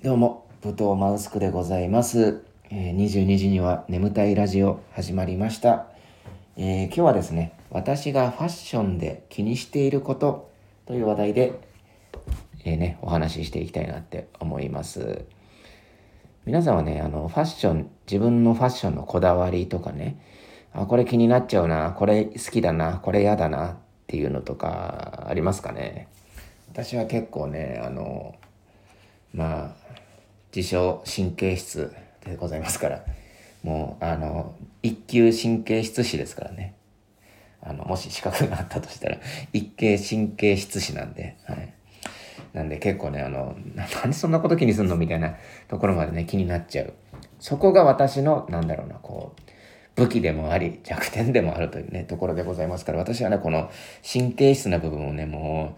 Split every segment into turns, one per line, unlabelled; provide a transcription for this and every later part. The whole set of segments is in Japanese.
どうも、武藤マウスクでございます。えー22時には眠たいラジオ始まりました、えー今日はですね、私がファッションで気にしていることという話題で、えーね、お話ししていきたいなって思います。皆さんはね、あの、ファッション、自分のファッションのこだわりとかね、あ、これ気になっちゃうな、これ好きだな、これ嫌だなっていうのとかありますかね？私は結構ね、あの、まあ自称神経質でございますからもうあの一級神経質師ですからね。あのもし資格があったとしたら一級神経質師なんで、はい、なんで結構ねあのなんでそんなこと気にすんのみたいなところまでね気になっちゃう。そこが私のなんだろうなこう武器でもあり弱点でもあるというねところでございますから私はねこの神経質な部分をねも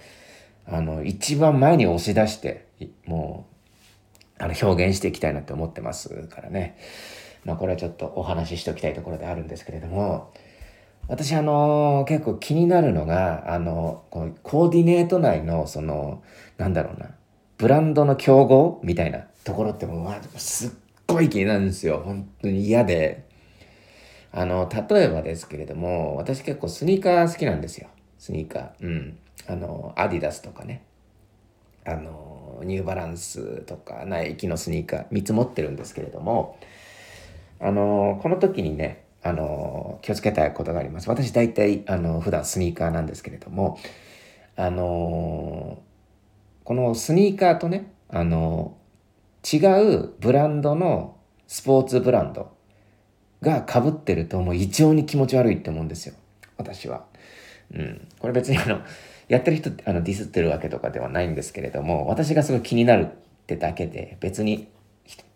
うあの一番前に押し出してもうあの表現していきたいなって思ってますからね。まあこれはちょっとお話ししておきたいところであるんですけれども、私あの結構気になるのが、あの、こうコーディネート内のその、なんだろうな、ブランドの競合みたいなところってもう、すっごい気になるんですよ。本当に嫌で。あの、例えばですけれども、私結構スニーカー好きなんですよ。スニーカー。うん。あの、アディダスとかね。あのニューバランスとかナイキのスニーカー3つ持ってるんですけれどもあのこの時にねあの気をつけたいことがあります。私大体あの普段スニーカーなんですけれどもあのこのスニーカーとねあの違うブランドのスポーツブランドが被ってるともう異常に気持ち悪いって思うんですよ。私は。うん、これ別にあのやってる人あのディスってるわけとかではないんですけれども私がすごい気になるってだけで別に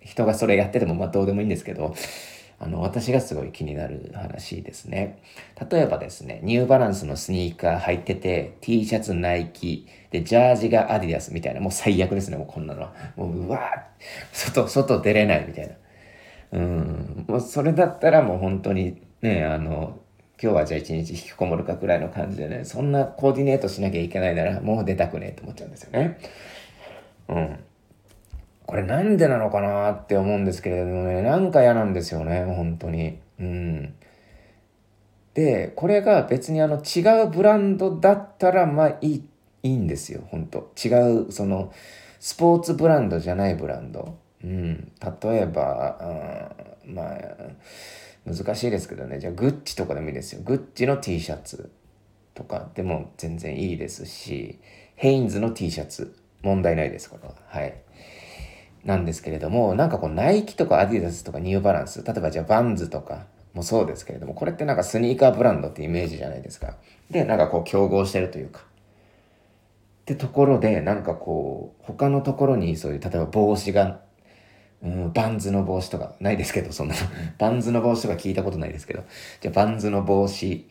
人がそれやっててもまあどうでもいいんですけどあの私がすごい気になる話ですね。例えばですねニューバランスのスニーカー履いてて T シャツナイキでジャージがアディダスみたいなもう最悪ですねもうこんなのは。もううわー外外出れないみたいな。うん。もうそれだったらもう本当にねあの今日はじゃあ一日引きこもるかくらいの感じでね、そんなコーディネートしなきゃいけないならもう出たくねえと思っちゃうんですよね。うん。これなんでなのかなって思うんですけれどもね、なんか嫌なんですよね、本当に。うん。で、これが別にあの違うブランドだったらまあいい、いいんですよ、本当違う、その、スポーツブランドじゃないブランド。うん。例えば、うん、まあ、難しいですけどね。じゃあグッチとかでもいいですよ。グッチの T シャツとかでも全然いいですしヘインズの T シャツ問題ないですこれは。はい。なんですけれどもなんかこうナイキとかアディダスとかニューバランス例えばじゃあバンズとかもそうですけれどもこれってなんかスニーカーブランドってイメージじゃないですか。でなんかこう競合してるというか。ってところでなんかこう他のところにそういう例えば帽子がうん、バンズの帽子とかないですけど、そんな、バンズの帽子とか聞いたことないですけど、じゃあバンズの帽子、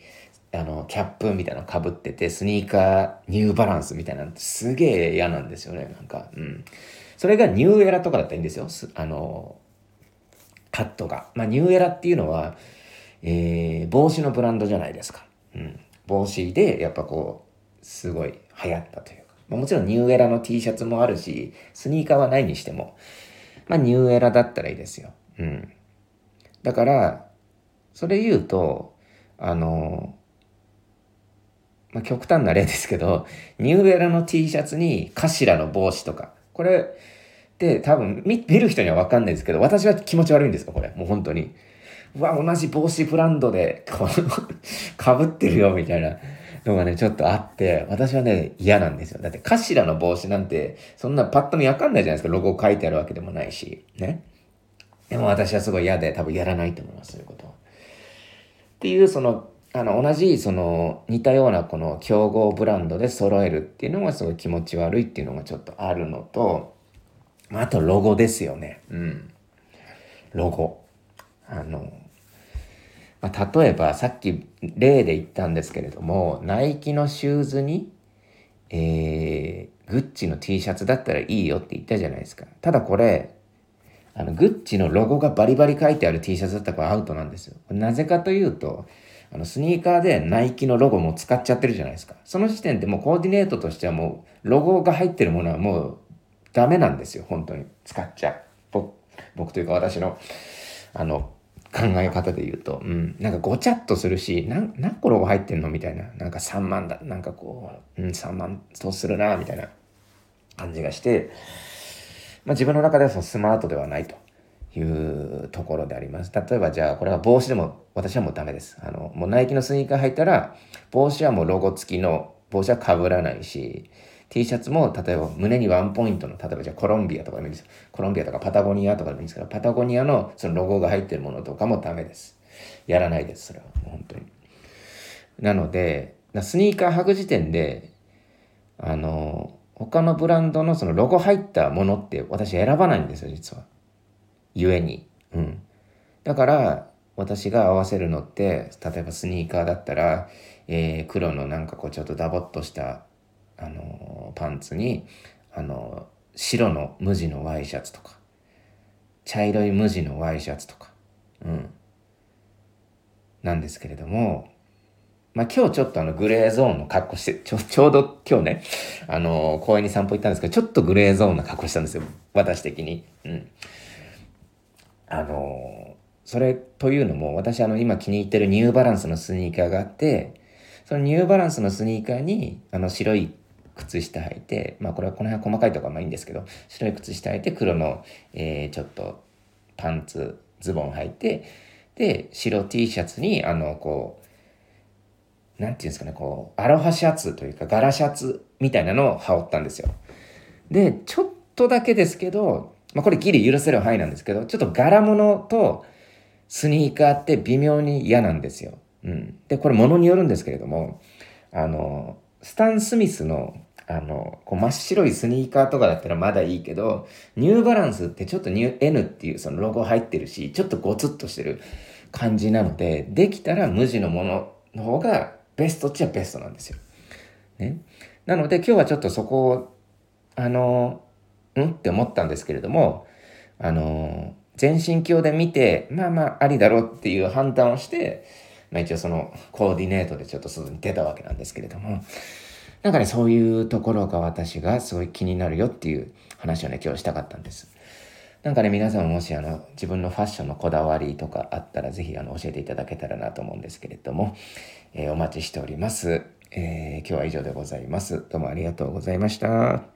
あの、キャップみたいなの被ってて、スニーカー、ニューバランスみたいなのってすげえ嫌なんですよね、なんか。うん。それがニューエラとかだったらいいんですよ。すあの、カットが。まあ、ニューエラっていうのは、えー、帽子のブランドじゃないですか。うん。帽子で、やっぱこう、すごい流行ったというか。まあ、もちろんニューエラの T シャツもあるし、スニーカーはないにしても、まあ、ニューエラだったらいいですよ。うん。だから、それ言うと、あの、まあ、極端な例ですけど、ニューエラの T シャツに頭の帽子とか、これって多分見見る人には分かんないですけど、私は気持ち悪いんですかこれ。もう本当に。うわ、同じ帽子ブランドで、こう、かぶってるよ、みたいなのがね、ちょっとあって、私はね、嫌なんですよ。だって、頭の帽子なんて、そんなパッと見わかんないじゃないですか。ロゴ書いてあるわけでもないし。ね。でも私はすごい嫌で、多分やらないと思います、そういうこと。っていう、その、あの、同じ、その、似たようなこの競合ブランドで揃えるっていうのがすごい気持ち悪いっていうのがちょっとあるのと、あとロゴですよね。うん。ロゴ。あの、まあ、例えばさっき例で言ったんですけれども、ナイキのシューズに、えー、グッチの T シャツだったらいいよって言ったじゃないですか。ただこれ、あの、グッチのロゴがバリバリ書いてある T シャツだったらこれアウトなんですよ。なぜかというと、あの、スニーカーでナイキのロゴも使っちゃってるじゃないですか。その時点でもうコーディネートとしてはもう、ロゴが入ってるものはもうダメなんですよ、本当に。使っちゃう。僕というか私の、あの、考え方で言うと、うん、なんかごちゃっとするし、な、何個ロゴ入ってんのみたいな。なんか3万だ、なんかこう、うん、3万そうするな、みたいな感じがして、まあ自分の中ではそのスマートではないと。いうところであります。例えばじゃあこれは帽子でも私はもうダメです。あの、もうナイキのスニーカー履いたら帽子はもうロゴ付きの帽子は被らないし、T シャツも例えば胸にワンポイントの、例えばじゃあコロンビアとかでもいいです。コロンビアとかパタゴニアとかでもいいんですけど、パタゴニアのそのロゴが入ってるものとかもダメです。やらないです、それは。本当に。なので、スニーカー履く時点で、あの、他のブランドのそのロゴ入ったものって私選ばないんですよ、実は。ゆえに。うん。だから、私が合わせるのって、例えばスニーカーだったら、えー、黒のなんかこうちょっとダボっとした、あの、パンツに、あの、白の無地のワイシャツとか、茶色い無地のワイシャツとか、うん。なんですけれども、まあ、今日ちょっとあのグレーゾーンの格好して、ちょ、ちょうど今日ね、あの公園に散歩行ったんですけど、ちょっとグレーゾーンな格好したんですよ。私的に。うん。あの、それというのも、私あの今気に入ってるニューバランスのスニーカーがあって、そのニューバランスのスニーカーに、あの白い靴下履いて、まあこれはこの辺細かいところまあいいんですけど、白い靴下履いて黒の、えー、ちょっとパンツ、ズボン履いて、で、白 T シャツに、あの、こう、なんていうんですかね、こう、アロハシャツというか、柄シャツみたいなのを羽織ったんですよ。で、ちょっとだけですけど、まあ、これギリ許せる範囲なんですけど、ちょっと柄物とスニーカーって微妙に嫌なんですよ。うん。で、これ物によるんですけれども、あの、スタン・スミスの、あの、こう真っ白いスニーカーとかだったらまだいいけど、ニューバランスってちょっとニュー N っていうそのロゴ入ってるし、ちょっとゴツッとしてる感じなので、できたら無地のものの方がベストっちゃベストなんですよ。ね。なので今日はちょっとそこを、あの、ん？って思ったんですけれども、あの、全身鏡で見て、まあまあありだろうっていう判断をして、まあ一応そのコーディネートでちょっと外に出たわけなんですけれども、なんかね、そういうところが私がすごい気になるよっていう話をね、今日したかったんです。なんかね、皆さんもしあの、自分のファッションのこだわりとかあったら、ぜひあの、教えていただけたらなと思うんですけれども、えー、お待ちしております。えー、今日は以上でございます。どうもありがとうございました。